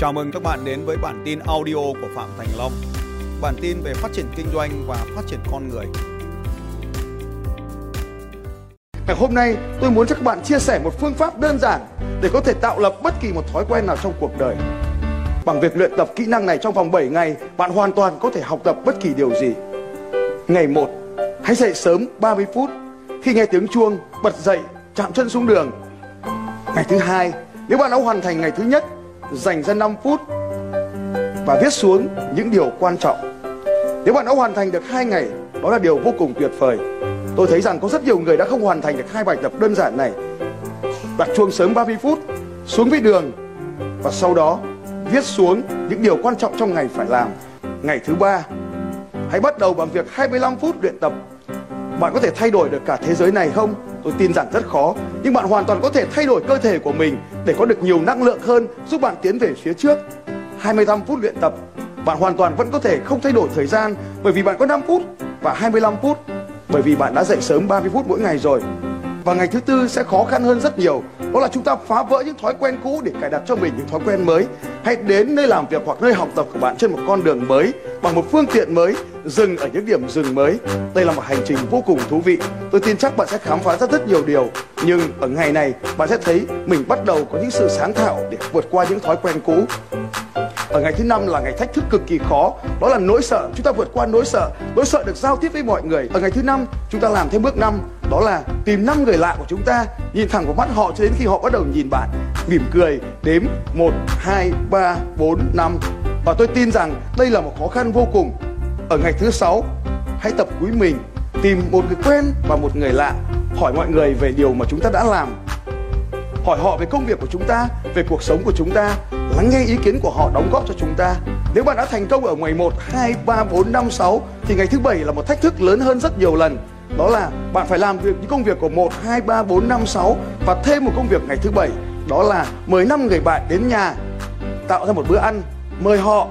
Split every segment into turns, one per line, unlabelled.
Chào mừng các bạn đến với bản tin audio của Phạm Thành Long. Bản tin về phát triển kinh doanh và phát triển con người.
Ngày hôm nay tôi muốn cho các bạn chia sẻ một phương pháp đơn giản để có thể tạo lập bất kỳ một thói quen nào trong cuộc đời. Bằng việc luyện tập kỹ năng này trong vòng 7 ngày, bạn hoàn toàn có thể học tập bất kỳ điều gì. Ngày 1, hãy dậy sớm 30 phút. Khi nghe tiếng chuông, bật dậy, chạm chân xuống đường. Ngày thứ hai, nếu bạn đã hoàn thành ngày thứ nhất, dành ra 5 phút và viết xuống những điều quan trọng. Nếu bạn đã hoàn thành được hai ngày, đó là điều vô cùng tuyệt vời. Tôi thấy rằng có rất nhiều người đã không hoàn thành được hai bài tập đơn giản này. Đặt chuông sớm 30 phút, xuống với đường và sau đó viết xuống những điều quan trọng trong ngày phải làm. Ngày thứ ba, hãy bắt đầu bằng việc 25 phút luyện tập. Bạn có thể thay đổi được cả thế giới này không? Tôi tin rằng rất khó, nhưng bạn hoàn toàn có thể thay đổi cơ thể của mình để có được nhiều năng lượng hơn, giúp bạn tiến về phía trước. 25 phút luyện tập, bạn hoàn toàn vẫn có thể không thay đổi thời gian bởi vì bạn có 5 phút và 25 phút bởi vì bạn đã dậy sớm 30 phút mỗi ngày rồi. Và ngày thứ tư sẽ khó khăn hơn rất nhiều. Đó là chúng ta phá vỡ những thói quen cũ để cài đặt cho mình những thói quen mới. Hãy đến nơi làm việc hoặc nơi học tập của bạn trên một con đường mới bằng một phương tiện mới, dừng ở những điểm dừng mới. Đây là một hành trình vô cùng thú vị. Tôi tin chắc bạn sẽ khám phá ra rất nhiều điều. Nhưng ở ngày này bạn sẽ thấy mình bắt đầu có những sự sáng tạo để vượt qua những thói quen cũ ở ngày thứ năm là ngày thách thức cực kỳ khó đó là nỗi sợ chúng ta vượt qua nỗi sợ nỗi sợ được giao tiếp với mọi người ở ngày thứ năm chúng ta làm thêm bước năm đó là tìm năm người lạ của chúng ta nhìn thẳng vào mắt họ cho đến khi họ bắt đầu nhìn bạn. Mỉm cười đếm một hai ba bốn năm. Và tôi tin rằng đây là một khó khăn vô cùng. Ở ngày thứ sáu hãy tập quý mình tìm một người quen và một người lạ. Hỏi mọi người về điều mà chúng ta đã làm. Hỏi họ về công việc của chúng ta về cuộc sống của chúng ta. Lắng nghe ý kiến của họ đóng góp cho chúng ta. Nếu bạn đã thành công ở ngày 1, 2, 3, 4, 5, 6 thì ngày thứ bảy là một thách thức lớn hơn rất nhiều lần đó là bạn phải làm việc những công việc của 1, 2, 3, 4, 5, 6 và thêm một công việc ngày thứ bảy. Đó là mời năm người bạn đến nhà tạo ra một bữa ăn mời họ.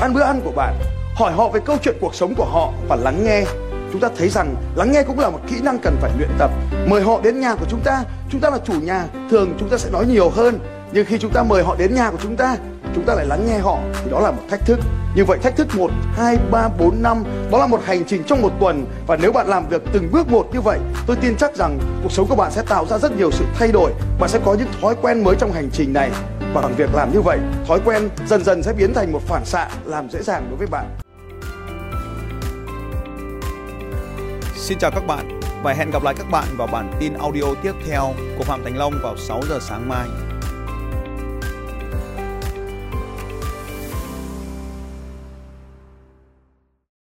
Ăn bữa ăn của bạn hỏi họ về câu chuyện cuộc sống của họ và lắng nghe. Chúng ta thấy rằng lắng nghe cũng là một kỹ năng cần phải luyện tập. Mời họ đến nhà của chúng ta chúng ta là chủ nhà thường chúng ta sẽ nói nhiều hơn. Nhưng khi chúng ta mời họ đến nhà của chúng ta chúng ta lại lắng nghe họ thì đó là một thách thức. Như vậy thách thức 1, 2, 3, 4, 5 Đó là một hành trình trong một tuần. Và nếu bạn làm việc từng bước một như vậy Tôi tin chắc rằng cuộc sống của bạn sẽ tạo ra rất nhiều sự thay đổi. Bạn sẽ có những thói quen mới trong hành trình này. Và bằng việc làm như vậy Thói quen dần dần sẽ biến thành một phản xạ Làm dễ dàng đối với bạn.
Xin chào các bạn và hẹn gặp lại các bạn vào bản tin audio tiếp theo của Phạm Thành Long vào 6 giờ sáng mai.